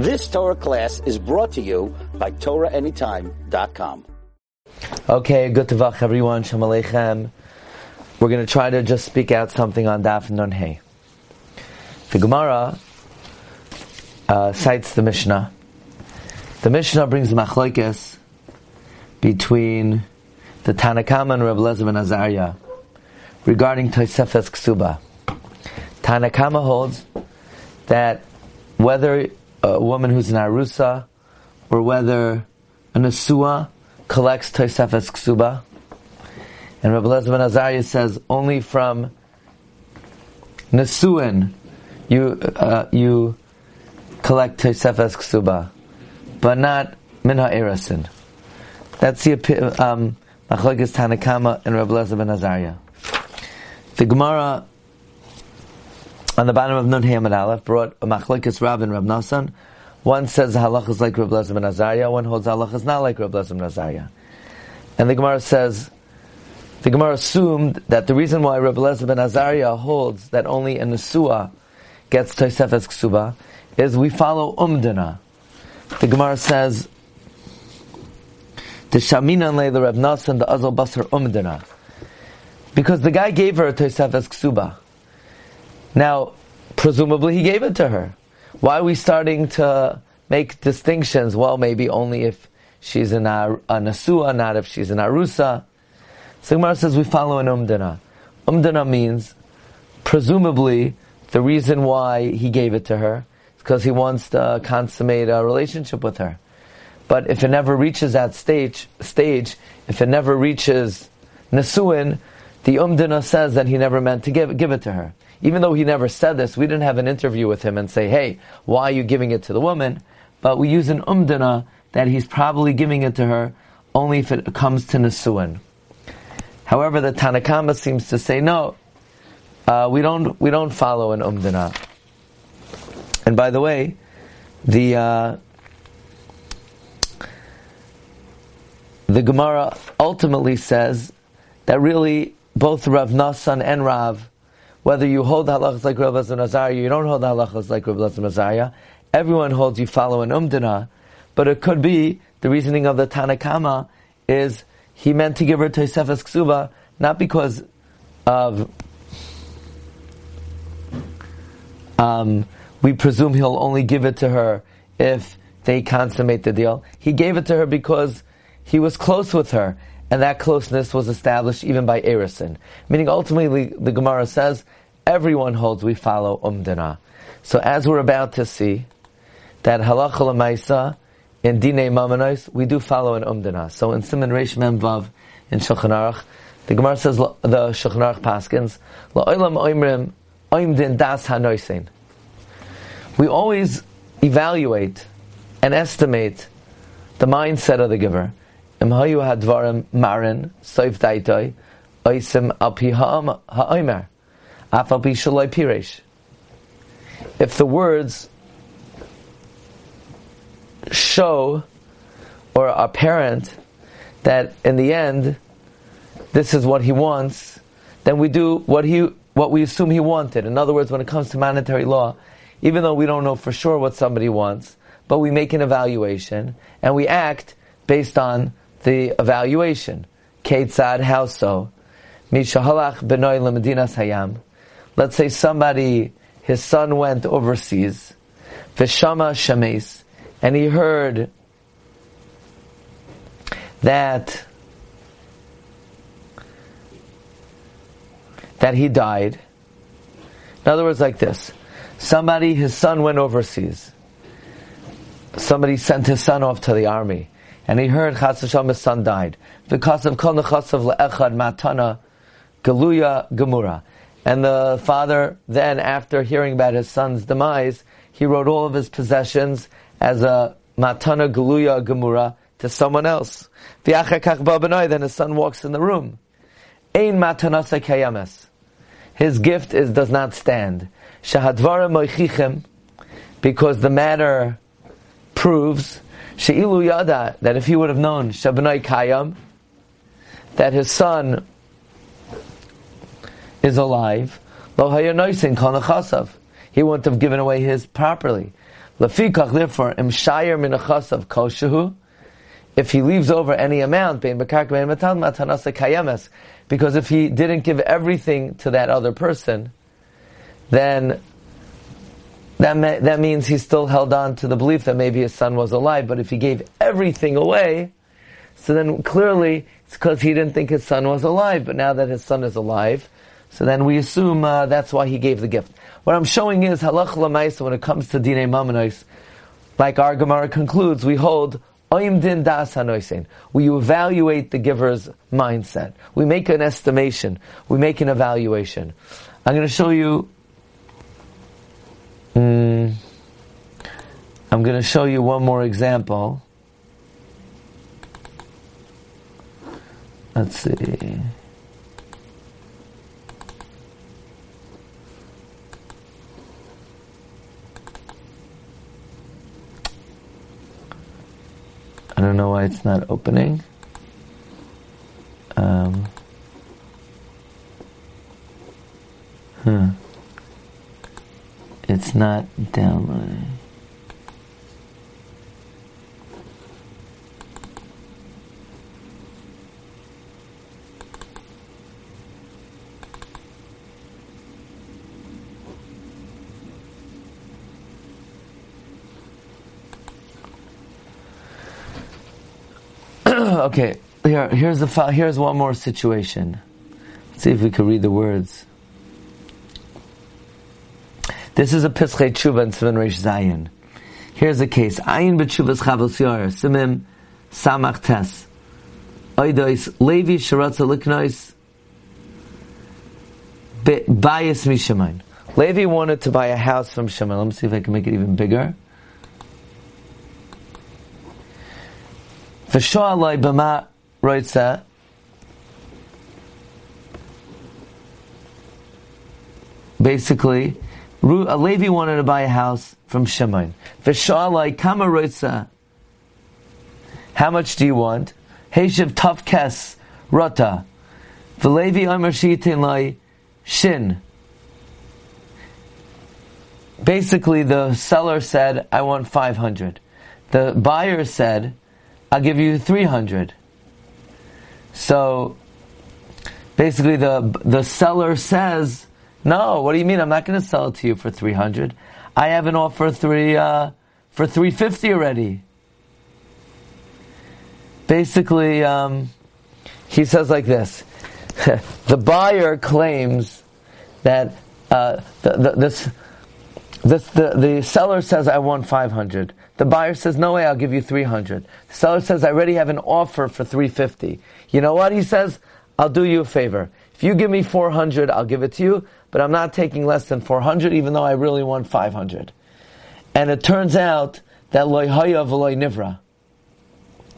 This Torah class is brought to you by TorahAnytime.com. Okay, good to vach everyone. Shalom Aleichem. We're going to try to just speak out something on Daf Nun. The Gemara uh, cites the Mishnah. The Mishnah brings machlokes between the Tanakama and Reb Lezer ben Azariah regarding Tosefes Ksuba. Tanakama holds that whether a woman who's an Arusa or whether an Asua collects Tosefes Ksuba, and Reb Lezer ben Azariah says only from Nesuin you uh, you collect Tosefes Ksuba, but not Minha Erasin. That's the um, Machlokes Tanakama and Reb Lezer ben Azariah. The Gemara on the bottom of Nun Hamad Aleph brought a Machlokes Rav and Reb Nasan. One says the halach is like Reb Lezer ben Azariah. One holds halach is not like Reb Lezer ben Azariah. And the Gemara says the Gemara assumed that the reason why Reb Lezer ben Azariah holds that only a Nesua gets Tosefes Ksuba is we follow Umdana. The Gemara says the Shamina lay the Reb Nasan the Azal Basar Umdana. Because the guy gave her a Tosefes Ksuba. Now, presumably he gave it to her. Why are we starting to make distinctions? Well, maybe only if she's an a Nasua, not if she's an Arusa. So Gemara says we follow an Umdana. Umdana means, presumably, the reason why he gave it to her is because he wants to consummate a relationship with her. But if it never reaches that stage, stage, if it never reaches Nesuin, the Umdana says that he never meant to give, give it to her. Even though he never said this, we didn't have an interview with him and say, hey, why are you giving it to the woman? But we use an Umdana that he's probably giving it to her only if it comes to Nesuin. However, the Tanakama seems to say no. Uh, we don't we don't follow an umdana. And by the way, the uh, the Gemara ultimately says that really both Rav Nasan and Rav, whether you hold the halachas like Rav Lezer Nazariah, you don't hold the halachas like Rav Lezer Nazariah, everyone holds you follow an umdana, but it could be the reasoning of the Tanakama is he meant to give her Tosefes Ksuba not because of um, we presume he'll only give it to her if they consummate the deal. He gave it to her because he was close with her, and that closeness was established even by Erison. Meaning, ultimately, the Gemara says everyone holds we follow umdana. So, as we're about to see, that halacha lemaisa in dine mamanos, we do follow an umdana. So, in Simon Reish Mem Vav in Shulchan Aruch, the Gemara says the Shulchan Aruch Paskins la'olam oimrim oimdin das. We always evaluate and estimate the mindset of the giver. Im hayu hadvarim marin soif daitoi oisim al pi ha'omer af al shaloi. If the words show or are apparent that in the end this is what he wants, then we do what he what we assume he wanted. In other words, when it comes to monetary law, even though we don't know for sure what somebody wants, but we make an evaluation and we act based on the evaluation. Ketzad, how so? Mishahalach benoy lemedinas hayam. Let's say somebody, his son went overseas, v'shama shames, and he heard that that he died. In other words, like this. Somebody, his son went overseas. Somebody sent his son off to the army. And he heard Chas Hashem, his son died. Because of Kol Nechasav Le'echad Matana Galuya Gemura. And the father then, after hearing about his son's demise, he wrote all of his possessions as a Matana Galuya Gemura to someone else. Then his son walks in the room. Ein Matanasa Kayames. His gift is, does not stand. Shahadvara moichichem, because the matter proves Sheilu Yada that if he would have known Shabnai Kayam, that his son is alive, Lo Hayanoisin Kanachasav, he wouldn't have given away his properly. Lafikach, therefore, imshayir minachas of koshehu, if he leaves over any amount, because if he didn't give everything to that other person, then that, may, that means he still held on to the belief that maybe his son was alive, but if he gave everything away, so then clearly it's because he didn't think his son was alive, but now that his son is alive, so then we assume uh, that's why he gave the gift. What I'm showing is halach lamaisa when it comes to dine mamanois, like our Gemara concludes, we hold oim din das hanoisin. We evaluate the giver's mindset. We make an estimation. We make an evaluation. I'm going to show you. Mm, I'm going to show you one more example. Let's see. I don't know why it's not opening. It's not downloading. okay, here, here's the here's one more situation. Let's see if we can read the words. This is a Pischei Tshuva and Simon Reish Zayin. Here's a case. Ayin b'tshuvas chavos yair, simim samach tes. Oidois Levi sharatza liknois bias mishamayim. Levi wanted to buy a house from Shimon. Let me see if I can make it even bigger. V'sho'alai b'ma roitza Basically, a Levi wanted to buy a house from Shimon. V'sho'alai kama roitza How much do you want? Heshiv taf kes rota. V'levi omer shitin lai shin. Basically, the seller said, I want 500. The buyer said, I'll give you 300. So basically the the seller says, "No, what do you mean? I'm not going to sell it to you for 300. I have an offer three uh, for 350 already." Basically, um, he says like this: the buyer claims that uh, the, the, this, this the, the seller says, "I want 500." The buyer says, no way, I'll give you 300. The seller says, I already have an offer for 350. You know what? He says, I'll do you a favor. If you give me 400, I'll give it to you, but I'm not taking less than 400, even though I really want 500. And it turns out that loy haya v'loy nivra.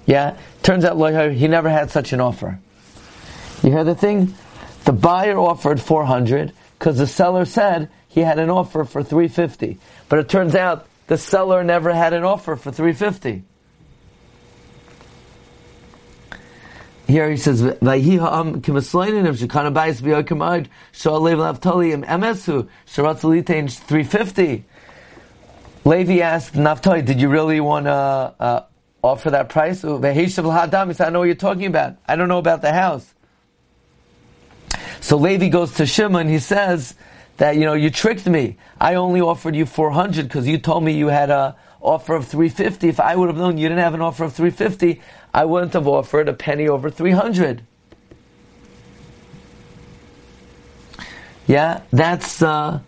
Yeah? Turns out loy he never had such an offer. You hear the thing? The buyer offered 400 because the seller said he had an offer for 350. But it turns out the seller never had an offer for 350. Here he says, "Vayhi ha'am emesu sharatz litein 350." Levi asked Naftali, "Did you really want to uh, offer that price?" L'hadam, he said, "I know what you're talking about. I don't know about the house." So Levi goes to Shimon. And he says, that, you know, you tricked me. I only offered you 400 because you told me you had a offer of 350. If I would have known you didn't have an offer of 350, I wouldn't have offered a penny over 300. Yeah, that's, uh,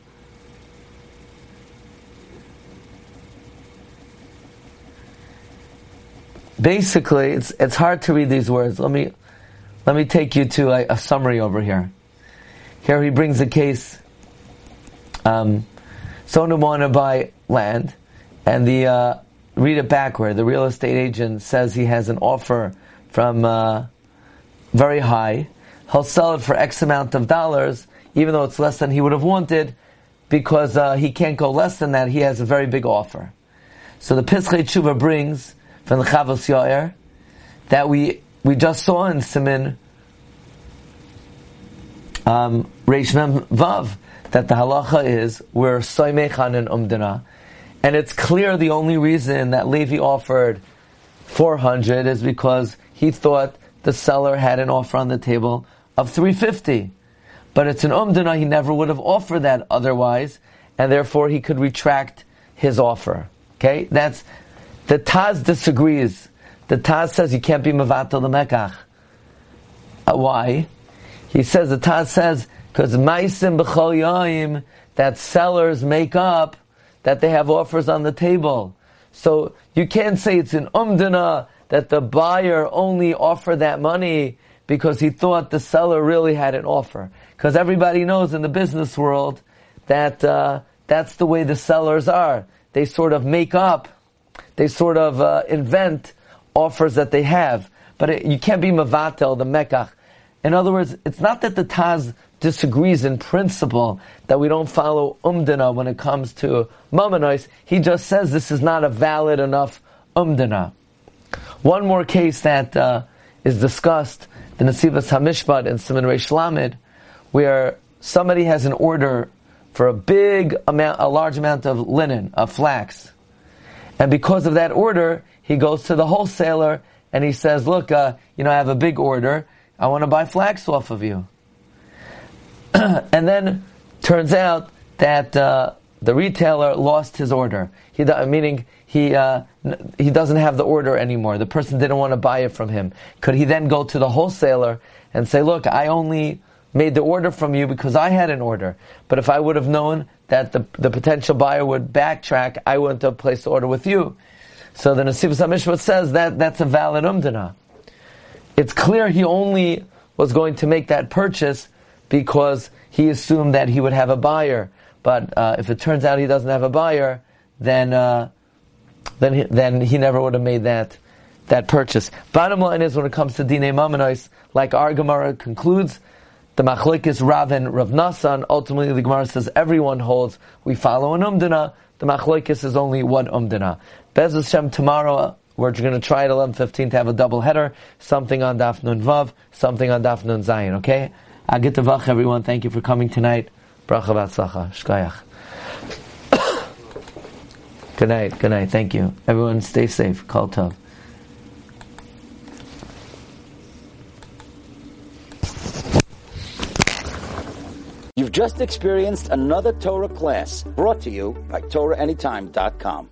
basically, it's, it's hard to read these words. Let me, let me take you to a, a summary over here. Here he brings a case um, someone want to buy land, and the uh, read it backward. The real estate agent says he has an offer from uh, very high. He'll sell it for X amount of dollars, even though it's less than he would have wanted, because uh, he can't go less than that. He has a very big offer. So the Pischei Tshuva brings from the Chavos Yair that we we just saw in Simin um, Reish Vav that the halacha is we're soimechan and umdana, And it's clear the only reason that Levi offered 400 is because he thought the seller had an offer on the table of 350. But it's an umdana, he never would have offered that otherwise, and therefore he could retract his offer. Okay? That's, the Taz disagrees. The Taz says you can't be mevatel the mekach. Uh, why? He says, the Taz says, because maisim b'chol that sellers make up that they have offers on the table. So you can't say it's an umdana that the buyer only offered that money because he thought the seller really had an offer. Because everybody knows in the business world that uh, that's the way the sellers are. They sort of make up, they sort of uh, invent offers that they have. But it, you can't be mavatel, the mekach. In other words, it's not that the Taz disagrees in principle that we don't follow umdana when it comes to mamanois. He just says this is not a valid enough umdana. One more case that uh, is discussed, the Nesivas Hamishpat in Simon Reish Lamed, where somebody has an order for a big amount, a large amount of linen, of flax. And because of that order, he goes to the wholesaler and he says, look, uh, you know, I have a big order. I want to buy flax off of you. and then turns out that uh, the retailer lost his order. He, meaning he uh, he doesn't have the order anymore. The person didn't want to buy it from him. Could he then go to the wholesaler and say, "Look, I only made the order from you because I had an order. But if I would have known that the, the potential buyer would backtrack, I wouldn't have placed the order with you." So the Nesivas Hamishpat says that that's a valid umdana. It's clear he only was going to make that purchase because he assumed that he would have a buyer. But uh, if it turns out he doesn't have a buyer, then uh, then he, then he never would have made that that purchase. Bottom line is, when it comes to dine mamanois, like our Gemara concludes, the machlekes Rav and Rav Nasan. Ultimately, the Gemara says everyone holds we follow an umdana. The machlekes is only one umdana. Bez Hashem tomorrow. We're going to try at 11.15 to have a double header, something on Daf Nun Vav, something on Daf Nun Zayin, okay? Agit everyone. Thank you for coming tonight. Bracha Batzlacha. Shkayach. good night. Good night. Thank you. Everyone stay safe. Call Tov. You've just experienced another Torah class brought to you by TorahAnytime.com.